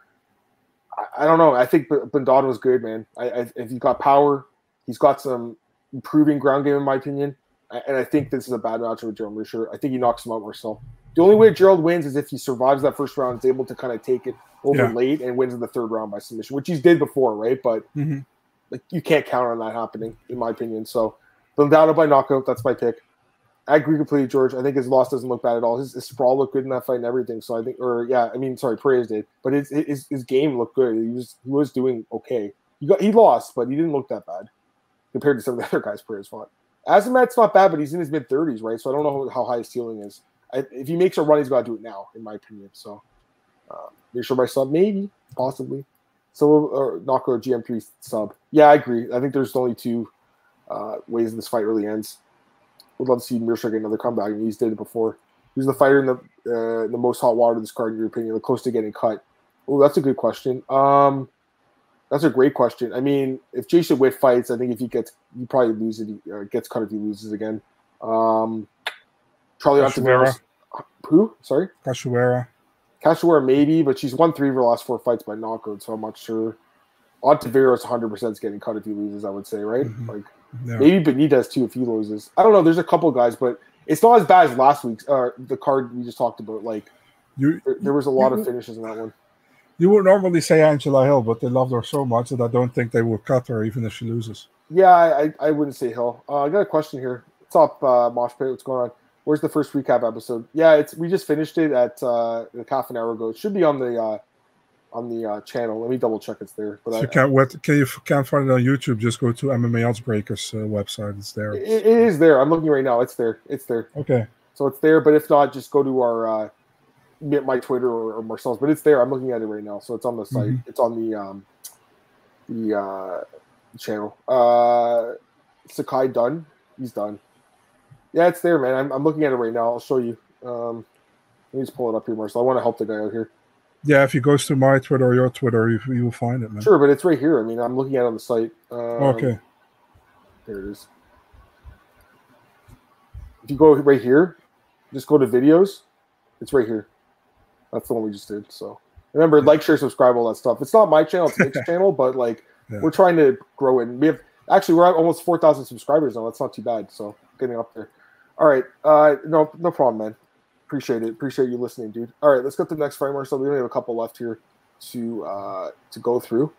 I, I don't know. I think Bondad was good, man. I, I, if he's got power, he's got some improving ground game, in my opinion. And I think this is a bad matchup with Gerald Risher. I think he knocks him out, Marcel. The only way Gerald wins is if he survives that first round, is able to kind of take it over yeah. late and wins in the third round by submission, which he's did before, right? But mm-hmm. like you can't count on that happening, in my opinion. So Bondado by knockout, that's my pick. I agree completely, George. I think his loss doesn't look bad at all. His, his sprawl looked good in that fight and everything. So I think, or yeah, I mean, sorry, Pereira did, but his, his his game looked good. He was he was doing okay. He got he lost, but he didn't look that bad compared to some of the other guys Pereira fought. Azamat's not bad, but he's in his mid thirties, right? So I don't know how high his ceiling is. I, if he makes a run, he's got to do it now, in my opinion. So Uh, make sure my sub, maybe, possibly. So, or Nako GM3 sub. Yeah, I agree. I think there's only two uh, ways this fight really ends. Would love to see Meerschaert get another comeback, and he's did it before. Who's the fighter in the uh, the most hot water this card, in your opinion, the close to getting cut? Oh, that's a good question. Um, that's a great question. I mean, if Jason Witt fights, I think if he gets, he probably loses. Uh, gets cut if he loses again. Um, Charlie Ontiveros. Who? Sorry. Cachoeira. Cachoeira maybe, but she's won three of her last four fights by knockout, so I'm not sure. Ontiveros 100 percent is getting cut if he loses. I would say, right? Mm-hmm. Like yeah. maybe Benitez too if he loses. I don't know. There's a couple guys, but it's not as bad as last week's. Uh, the card we just talked about. Like you, there, there was a lot you, of finishes in that one. You would normally say Angela Hill, but they loved her so much that I don't think they will cut her even if she loses. Yeah, I, I wouldn't say Hill. Uh, I got a question here. What's up, uh, Mosh Pit? What's going on? Where's the first recap episode? Yeah, it's we just finished it at uh, like half an hour ago. It should be on the uh, on the uh, channel. Let me double check it's there. But so I, you can't what can you can't find it on YouTube? Just go to MMA Oddsbreakers uh, website. It's there. It, it is there. I'm looking right now. It's there. It's there. Okay. So it's there, but if not, just go to our uh, my Twitter or, or Marcel's. But it's there. I'm looking at it right now. So it's on the site. Mm-hmm. It's on the um, the uh, channel. Uh, Sakai done. He's done. Yeah, it's there, man. I'm, I'm looking at it right now. I'll show you. Um, let me just pull it up here, Marcel. I want to help the guy out here. Yeah, if he goes to my Twitter or your Twitter, you, you will find it, man. Sure, but it's right here. I mean, I'm looking at it on the site. Um, okay. There it is. If you go right here, just go to videos. It's right here. That's the one we just did. So remember, like, share, subscribe, all that stuff. It's not my channel; it's Nick's channel, but like yeah. we're trying to grow it. And we have actually we're at almost four thousand subscribers now. That's not too bad. So getting up there. All right. Uh, no, no problem, man. Appreciate it. Appreciate you listening, dude. All right, let's go to the next fight, Marcel. We only have a couple left here to uh, to go through.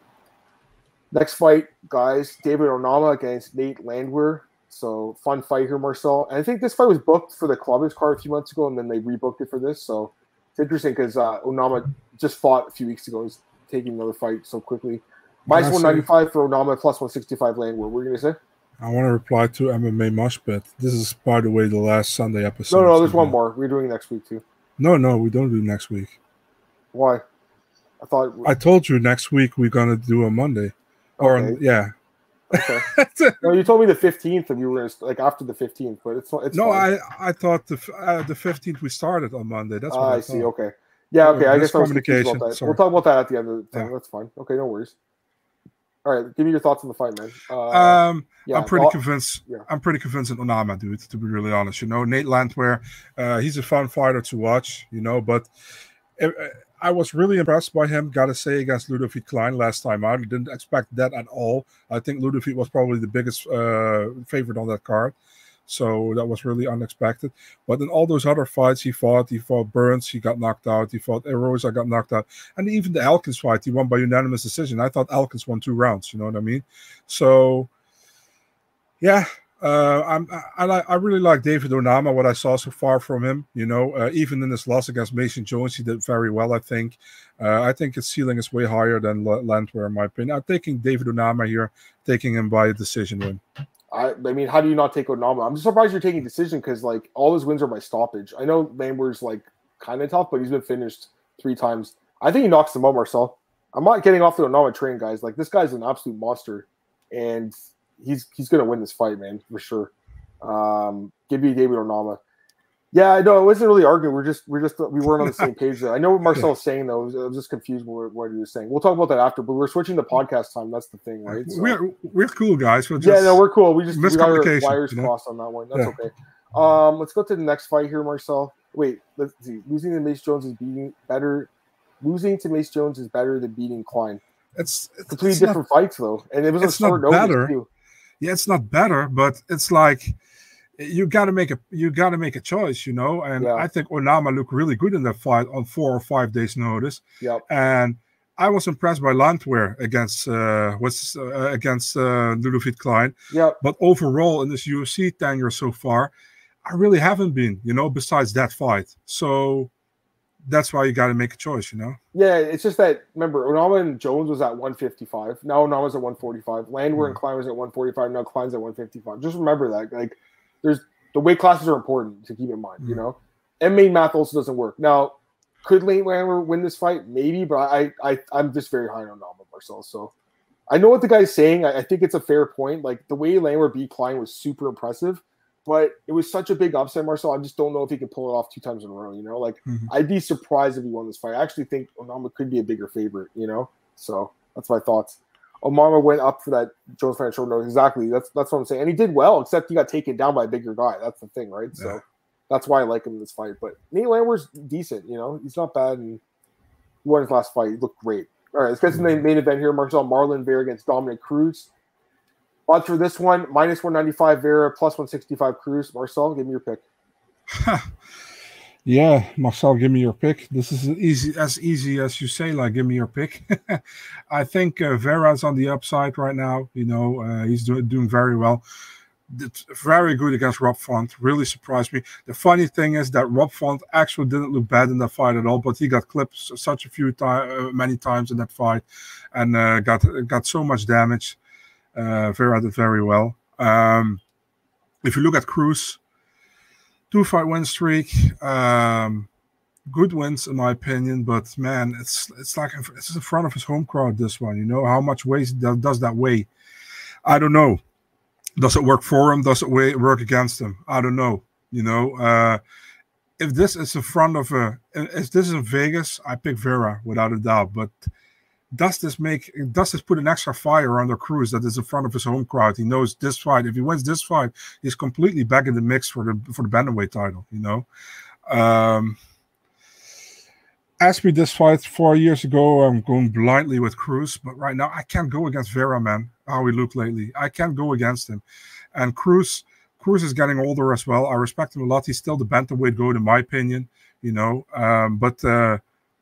Next fight, guys. David Onama against Nate Landwehr. So fun fight here, Marcel. And I think this fight was booked for the Columbus card a few months ago, and then they rebooked it for this. So it's interesting because uh, Onama just fought a few weeks ago. He's taking another fight so quickly. Minus one ninety five for Onama, plus one sixty five Landwehr. What were you gonna say? I want to reply to MMA Mushbet. This is, by the way, the last Sunday episode. No, no, there's one more. We're doing next week too. No, no, we don't do next week. Why? I thought I told you next week we're gonna do a Monday, or yeah. Okay. no, you told me the fifteenth, and you were like after the fifteenth, but it's it's. No, fine. I I thought the uh, the fifteenth we started on Monday. That's what uh, I, I see. Okay. Yeah. Okay. I guess I was about that. We'll talk about that at the end of the time. Yeah. That's fine. Okay. No worries. All right, give me your thoughts on the fight, man. Uh, um, yeah, I'm pretty convinced. Yeah. I'm pretty convinced in Onama, dude. To be really honest, you know, Nate Landwehr, uh, he's a fun fighter to watch, you know. But uh, I was really impressed by him. Got to say against Ludovic Klein last time out. Didn't expect that at all. I think Ludovic was probably the biggest uh, favorite on that card. So that was really unexpected. But in all those other fights he fought, he fought Burns, he got knocked out. He fought Erosa, got knocked out. And even the Elkins fight, he won by unanimous decision. I thought Elkins won two rounds. You know what I mean? So, yeah, uh, I'm, I, I really like David Onama, what I saw so far from him. You know, uh, even in this loss against Mason Jones, he did very well, I think. Uh, I think his ceiling is way higher than Landwehr, in my opinion. I'm taking David Onama here, taking him by a decision win. I, I mean, how do you not take Onama? I'm surprised you're taking decision because like all his wins are by stoppage. I know Landwehr's like kind of tough, but he's been finished three times. I think he knocks him out, Marcel. I'm not getting off the Onama train, guys. Like this guy's an absolute monster, and he's he's gonna win this fight, man, for sure. Um, give me David Onama. Yeah, no, it wasn't really arguing. We're just we're just we weren't on the same page there. I know what Marcel Marcel's saying though. I was, I was just confused with what he was saying. We'll talk about that after, but we're switching the podcast time. That's the thing, right? So, we're we're cool guys. We're yeah, no, we're cool. We just we got our wires you know? crossed on that one. That's yeah. okay. Um, let's go to the next fight here, Marcel. Wait, let's see. Losing to Mace Jones is beating better. Losing to Mace Jones is better than beating Klein. It's, it's completely it's different not, fights though, and it was a short notice too. Yeah, it's not better, but it's like you got to make a you got to make a choice, you know. And yeah. I think Onama looked really good in that fight on four or five days' notice. Yep. And I was impressed by Landwehr against uh, was uh, against uh, Ludovic Klein. Yep. But overall, in this UFC tenure so far, I really haven't been, you know, besides that fight. So that's why you got to make a choice, you know. Yeah, it's just that remember, Onama and Jones was at 155. Now Onama's at 145. Landwehr mm. and Klein was at 145. Now Klein's at 155. Just remember that, like there's the weight classes are important to keep in mind. You know, and main math also doesn't work. Now, Could Lane Landwehr win this fight? Maybe, but I, I, I'm just very high on Nama Marcel. So I know what the guy's saying. I, I think it's a fair point. Like the way Landwehr beat Klein was super impressive, but it was such a big upset, Marcel. I just don't know if he can pull it off two times in a row. You know, like Mhm. I'd be surprised if he won this fight. I actually think Onama could be a bigger favorite. You know, so that's my thoughts. Onama went up for that Jones fan short note. Exactly. That's that's what I'm saying. And he did well, except he got taken down by a bigger guy. That's the thing, right? So that's why I like him in this fight. But Nate Landwehr's decent, you know, he's not bad and he won his last fight. He looked great. All right, let's get to the main, event here. Marcel Marlon Vera against Dominick Cruz. Odds for this one, minus 195 Vera, plus 165 Cruz. Marcel, give me your pick. Yeah, Marcel, give me your pick. This is easy as easy as you say. Like, give me your pick. I think uh, Vera's on the upside right now. You know, uh, he's doing doing very well. Very good against Rob Font. Really surprised me. The funny thing is that Rob Font actually didn't look bad in that fight at all, but he got clipped such a few times, uh, many times in that fight, and uh, got got so much damage. Uh, Vera did very well. Um, if you look at Cruz, two fight win streak. Um, good wins in my opinion, but man, it's it's like it's in front of his home crowd. This one, you know, how much weight does, that weigh? I don't know. Does it work for him? Does it work against him? I don't know. You know, uh, if this is in front of a, if this is in Vegas, I pick Vera without a doubt. But does this make does this put an extra fire on the Cruz that is in front of his home crowd? He knows this fight. If he wins this fight, he's completely back in the mix for the for the bantamweight title. You know, um, asked me this fight four years ago. I'm going blindly with Cruz, but right now I can't go against Vera, man. How he looked lately, I can't go against him. And Cruz, Cruz is getting older as well. I respect him a lot. He's still the bantamweight goat in my opinion. You know, um, but uh,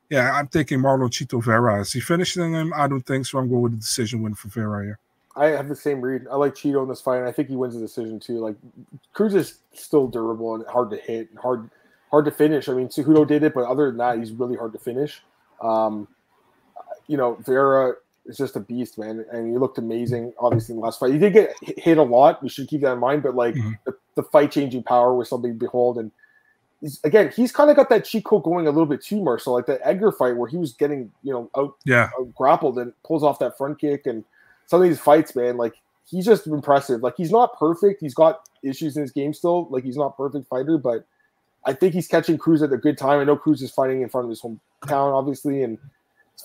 yeah, I'm taking Marlon Chito Vera. Is he finishing him? I don't think so. I'm going with a decision win for Vera here. I have the same read. I like Chito in this fight, and I think he wins the decision too. Like Cruz is still durable and hard to hit and hard hard to finish. I mean, Cejudo did it, but other than that, he's really hard to finish. Um, you know, Vera is just a beast, man, and he looked amazing. Obviously, in the last fight, he did get hit- a lot. We should keep that in mind. But like Mhm. the, the fight changing power was something to behold, and again, he's kind of got that cheat code going a little bit too, much. So Like that Edgar fight where he was getting you know out Yeah, uh, grappled and pulls off that front kick and some of these fights, man, like he's just impressive. Like he's not perfect. He's got issues in his game still. Like he's not perfect fighter, but I think he's catching Cruz at a good time. I know Cruz is fighting in front of his hometown, obviously, and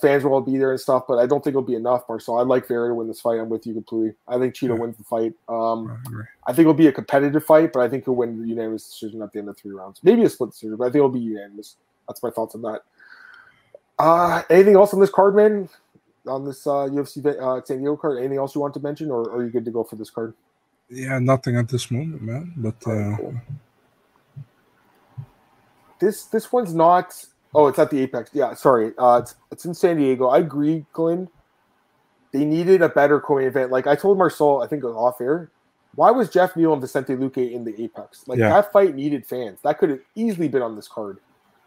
fans will all be there and stuff, but I don't think it'll be enough, Marcel. I'd like Vera to win this fight. I'm with you completely. I think Chito wins the fight. Um, I. I think it'll be a competitive fight, but I think he'll win the unanimous decision at the end of three rounds. Maybe a split decision, but I think it'll be unanimous. That's my thoughts on that. Uh, anything else on this card, man? On this uh, UFC uh, San Diego card? Anything else you want to mention, or are you good to go for this card? Yeah, nothing at this moment, man. But uh, Cool. This this one's not. Oh, it's at the Apex. Yeah, sorry. Uh, it's it's in San Diego. I agree, Glenn. They needed a better co-main event. Like I told Marcel, I think it was off air. Why was Geoff Neal and Vicente Luque in the Apex? Like Yeah. that fight needed fans. That could have easily been on this card.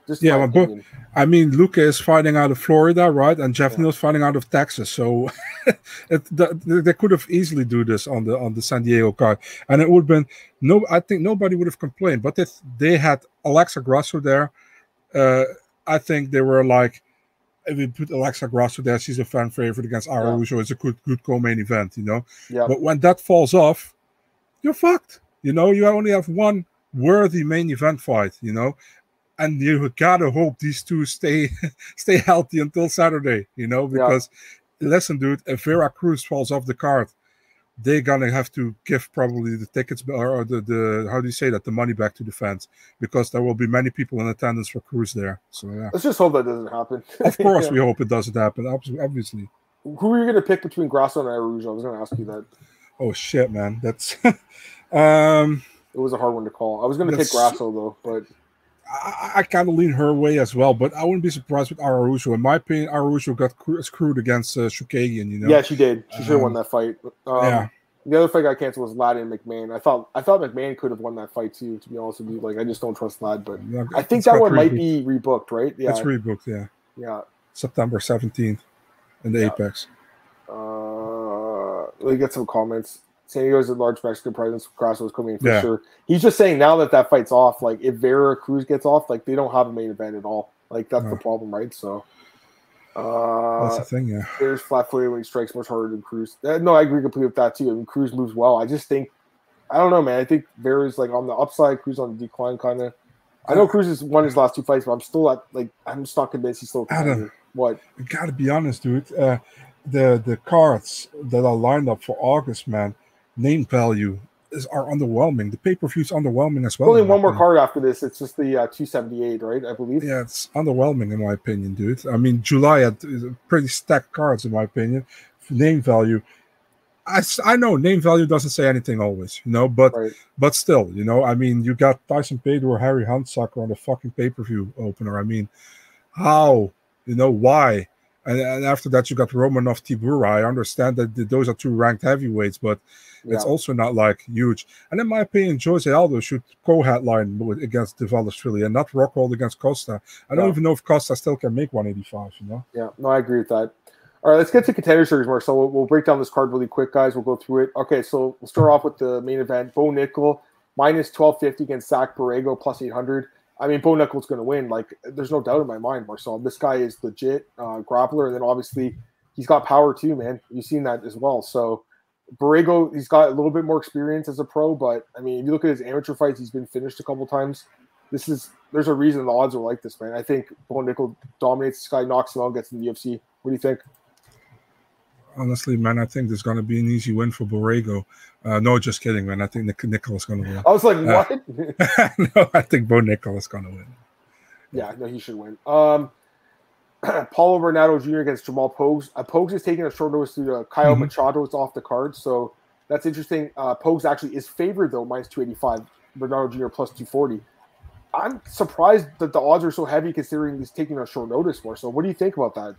Just Yeah, but- opinion. I mean, Luque is fighting out of Florida, right? And Geoff Yeah. Neal's fighting out of Texas. So it, th- they could have easily do this on the on the San Diego card, and it would have been no. I think nobody would have complained. But if they had Alexa Grasso there, uh, I think they were like, if we put Alexa Grasso there, she's a fan favorite against Araujo. It's a good good co-main event, you know. Yeah. But when that falls off, you're fucked. You know, you only have one worthy main event fight, you know. And you gotta hope these two stay stay healthy until Saturday, you know, Yeah. because listen, dude, if Vera Cruz falls off the card, they're gonna have to give probably the tickets or the, the how do you say that the money back to the fans because there will be many people in attendance for Cruz there. So yeah, Let's just hope that doesn't happen. of course Yeah. we hope it doesn't happen. Obviously. Who are you to pick between Grasso and Araujo? I was to ask you that. Oh shit, man, that's um. It was a hard one to call. I was to pick Grasso though, but I, I kind of lean her way as well, but I wouldn't be surprised with Araújo. In my opinion, Araújo got cru- screwed against uh, Chookagian, you know. yeah, she did. She should have won Um, that fight. Um, yeah. The other fight got canceled was Ladd and McMahon. I thought I thought McMahon could have won that fight too. To be honest with you, like I just don't trust Ladd, but I think that one might be rebooked, right? Yeah, It's rebooked, yeah. yeah. September 17th in the Yeah. Apex. Uh, let me get some comments. San Diego's a large Mexican presence. Grasso was coming in for Yeah. sure. He's just saying now that that fight's off, like if Vera Cruz gets off, like they don't have a main event at all. Like that's the problem, right? So uh, That's the thing, yeah. there's flat footed when he strikes much harder than Cruz. Uh, no, I agree completely with that too. I mean Cruz moves well. I just think I don't know, man. I think Vera's like on the upside, Cruz on the decline kind of. I know Cruz has won his last two fights, but I'm still at like I'm just not convinced he's still Adam. What? I gotta be honest, dude. Uh, the the cards that are lined up for August, man, name value is are underwhelming. The pay per view is underwhelming as well. Only one more opinion. card after this. It's just the uh, 278, right? I believe. Yeah, it's underwhelming in my opinion, dude. I mean, July had pretty stacked cards in my opinion. Name value, I, I know name value doesn't say anything always, you know, but Right. but still, you know, I mean, you got Tyson Pedro or Harry Hunsucker on the fucking pay per view opener. I mean, how, you know, why? And, and after that, you got Romanov Tybura. I understand that those are two ranked heavyweights, but it's also not like huge. And in my opinion, Jose Aldo should co-headline against Dvalishvili and not Rockhold against Costa. I don't Yeah. even know if Costa still can make 185. You know, Yeah, no, I agree with that. All right, let's get to contender series, Marcel. We'll, we'll break down this card really quick, guys. We'll go through it. Okay, so we'll start off with the main event. Bo Nickal minus twelve fifty against Zach Borrego plus eight hundred. I mean, Bo Nickal's going to win. Like, there's no doubt in my mind, Marcel. This guy is legit uh, grappler, and then obviously he's got power too, man. You've seen that as well. So Borrego, he's got a little bit more experience as a pro, but I mean, if you look at his amateur fights, he's been finished a couple times. This is there's a reason the odds are like this, man. I think Bo Nickal dominates this guy, knocks him out, gets in the UFC. What do you think? Honestly, man, I think there's going to be an easy win for Borrego. Uh, no, just kidding, man. I think Nic- Nickal is going to win. I was like, Uh, what? no, I think Bo Nickal is going to win. yeah, no, he should win. Um, Paulo Bernardo Jr. against Jamal Pogues. Uh, Pogues is taking a short notice to uh, Kyle Mhm. Machado. It's off the card, so that's interesting. Uh, Pogues actually is favored though, minus two eighty five. Bernardo Jr. plus two forty. I'm surprised that the odds are so heavy considering he's taking a short notice more. So, what do you think about that?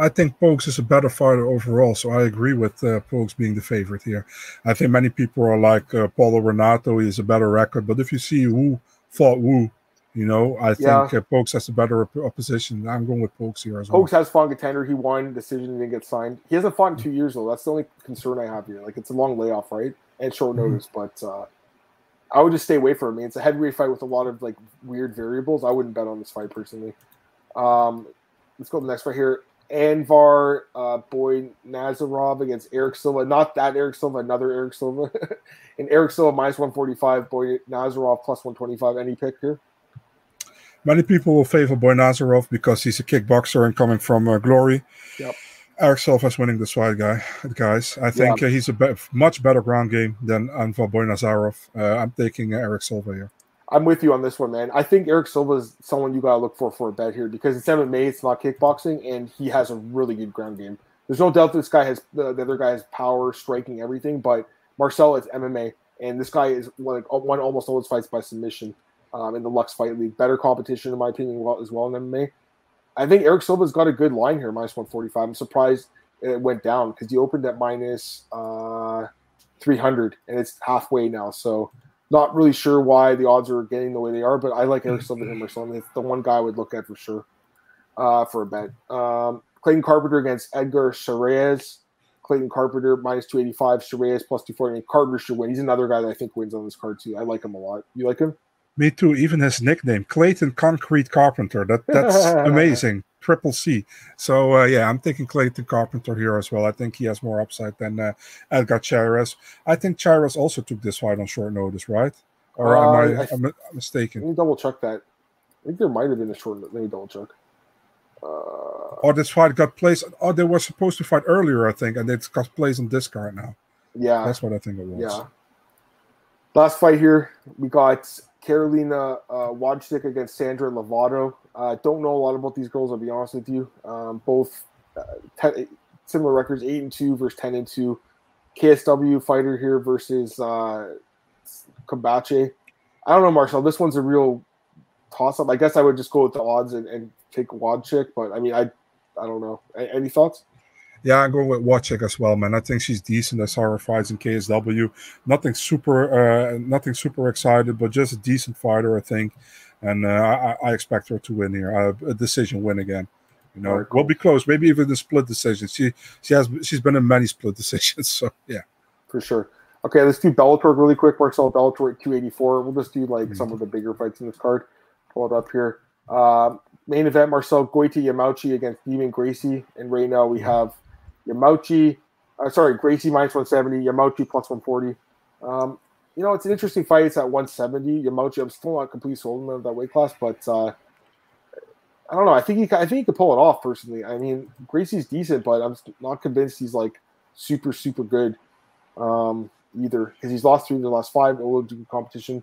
I think Pogues is a better fighter overall, so I agree with uh, Pogues being the favorite here. I think many people are like uh, Paulo Renato, he has a better record, but if you see who fought Wu, you know, I think Yeah. uh, Pogues has a better op- opposition. I'm going with Pogues here as well. Pogues has fought contender. He won. Decision didn't get signed. He hasn't fought in two years though. That's the only concern I have here. Like it's a long layoff, right, and short Mhm. notice. But uh, I would just stay away from it. I mean, it's a heavyweight fight with a lot of like weird variables. I wouldn't bet on this fight personally. Um, let's go to the next fight here. Anvar uh, Boy Nazarov against Eric Silva. Not that Eric Silva, another Eric Silva. and Eric Silva minus 145. Boy Nazarov plus 125. Any pick here? Many people will favor Boynazarov because he's a kickboxer and coming from uh, Glory. Yep. Eric Silva's winning this fight, guy. Guys, I think uh, he's a be- much better ground game than Anvar Boynazarov. Uh, I'm taking uh, Eric Silva here. I'm with you on this one, man. I think Eric Silva is someone you got to look for for a bet here because it's MMA, it's not kickboxing, and he has a really good ground game. There's no doubt this guy has the, the other guy has power, striking, everything, but Marcel is MMA, and this guy is like won almost all his fights by submission um, in the Lux Fight League. Better competition, in my opinion, as well in MMA. I think Eric Silva's got a good line here, minus 145. I'm surprised it went down because he opened at minus uh, 300, and it's halfway now. So not really sure why the odds are getting the way they are, but I like Eric and Marcel. It's the one guy I would look at for sure uh, for a bet. Um, Clayton Carpenter against Edgar Chairez. Clayton Carpenter minus 285, Chairez plus 240. And Carpenter should win. He's another guy that I think wins on this card too. I like him a lot. You like him? Me too. Even his nickname, Clayton Concrete Carpenter. That that's amazing. Triple C. So uh, yeah, I'm thinking Clayton Carpenter here as well. I think he has more upside than uh, Edgar Chairez. I think Chairez also took this fight on short notice, right? Or Uh, am I, I- am I Let mistaken? me double check that. I think there might have been a short. Let me double check. Uh, Or this fight got placed. Oh, they were supposed to fight earlier, I think, and it's got placed on this card now. yeah, That's what I think it was. Yeah. Last fight here, we got Carolina uh, Wojcik against Sandra Lovato. Uh, don't know a lot about these girls. I'll be honest with you. Um, both uh, ten, similar records, eight and two versus ten and two. KSW fighter here versus uh. I don't know, Marcel. This one's a real toss up. I guess I would just go with the odds and, and take Wojcik, but I mean, I I don't know. A- Any thoughts? Yeah, I'm going with Wojcik as well, man. I think she's decent. I saw her fights in KSW. Nothing super, uh, nothing super excited, but just a decent fighter, I think. And uh, I, I expect her to win here, uh, a decision win again. You know, cool. we'll be close. Maybe even a split decision. She she has she's been in many split decisions. So yeah, for sure. Okay, let's do Bellator really quick. Marcel Bellator at 284. We'll just do like some of the bigger fights in this card. Pull it up here. Uh, main event: Marcel Goiti Yamauchi against Neiman Gracie, and right now we have Yamauchi. Uh, sorry, Gracie minus 170, Yamauchi plus 140. Um, you know, it's an interesting fight. It's at 170. Yamauchi, I'm still not completely sold on that weight class, but uh, I don't know. I think he, I think he could pull it off. Personally, I mean, Gracie's decent, but I'm not convinced he's like super, super good um, either because he's lost three in the last five Olympic competition.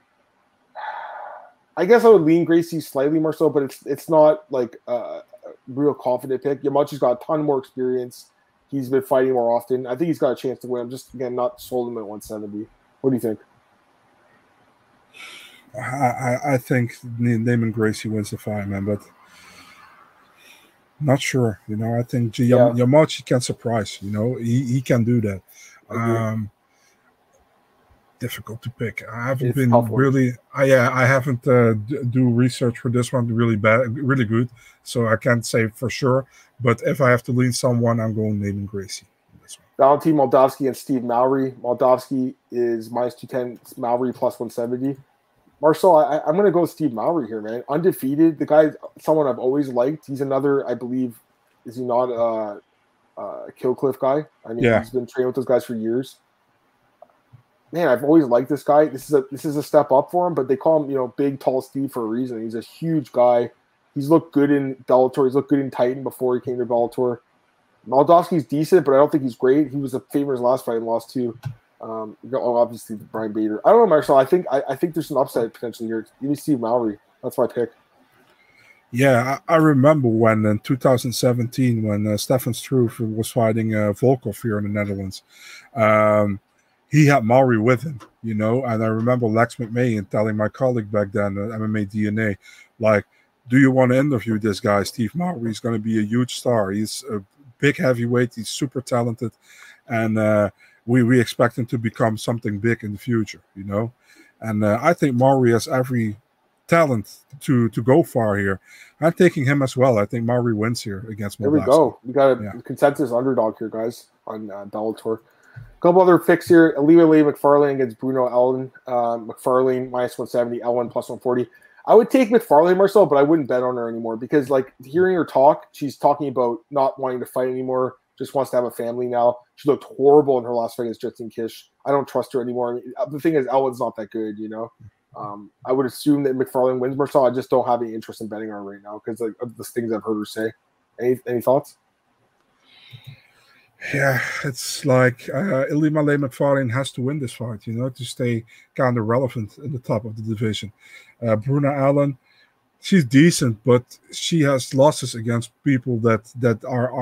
I guess I would lean Gracie slightly more so, but it's it's not like a real confident pick. Yamauchi's got a ton more experience. He's been fighting more often. I think he's got a chance to win. I'm just again not sold him at 170. What do you think? I, I think Neiman Gracie wins the fight, man, but not sure. You know, I think G- yeah. Yamauchi can surprise. You know, he, he can do that. Um, difficult to pick. I haven't it's been really. I yeah, I haven't uh, do research for this one really bad, really good. So I can't say for sure. But if I have to lean someone, I'm going Neiman Gracie. Valentin Moldavsky and Steve Mowry. Moldavsky is minus 210, Mowry plus 170. Marcel, I, am going to go Steve Mowry here, man. Undefeated. The guy, someone I've always liked. He's another, I believe, is he not a, a Kill Cliff guy? I mean, yeah. he's been training with those guys for years. Man, I've always liked this guy. This is a this is a step up for him, but they call him, you know, big tall Steve for a reason. He's a huge guy. He's looked good in Bellator. He's looked good in Titan before he came to Bellator. Moldavsky's decent, but I don't think he's great. He was a favorite last fight and lost to um, obviously Ryan Bader. I don't know, Marcel. I think I, I think there's an upside potentially here. Me Steve Mowry. That's my pick. Yeah, I, I remember when in 2017 when uh, Stefan Struve was fighting uh, Volkov here in the Netherlands. Um, he had Mowry with him, you know, and I remember Lex McMahon telling my colleague back then at MMA DNA, like, do you want to interview this guy, Steve Mowry? He's going to be a huge star. He's a big heavyweight. He's super talented, and uh, we we expect him to become something big in the future, you know. And uh, I think Mowry has every talent to to go far here. I'm taking him as well. I think Mowry wins here against. There we go. We got a yeah. consensus underdog here, guys, on uh, Bellator. Couple other picks here: Ilima-Lei Macfarlane against Bruna Ellen. Uh, Macfarlane minus 170, Ellen plus 140. I would take Macfarlane Marcel, but I wouldn't bet on her anymore because, like, hearing her talk, she's talking about not wanting to fight anymore, just wants to have a family now. She looked horrible in her last fight against Justine Kish. I don't trust her anymore. Uh, the thing is, Ellen's not that good, you know. Um, I would assume that Macfarlane wins Marcel. I just don't have any interest in betting on her right now because like, of the things I've heard her say. Any any thoughts? Yeah, it's like uh, Ilima-Lei Macfarlane has to win this fight, you know, to stay kind of relevant in the top of the division. Uh, Bruna Ellen, she's decent, but she has losses against people that that are, are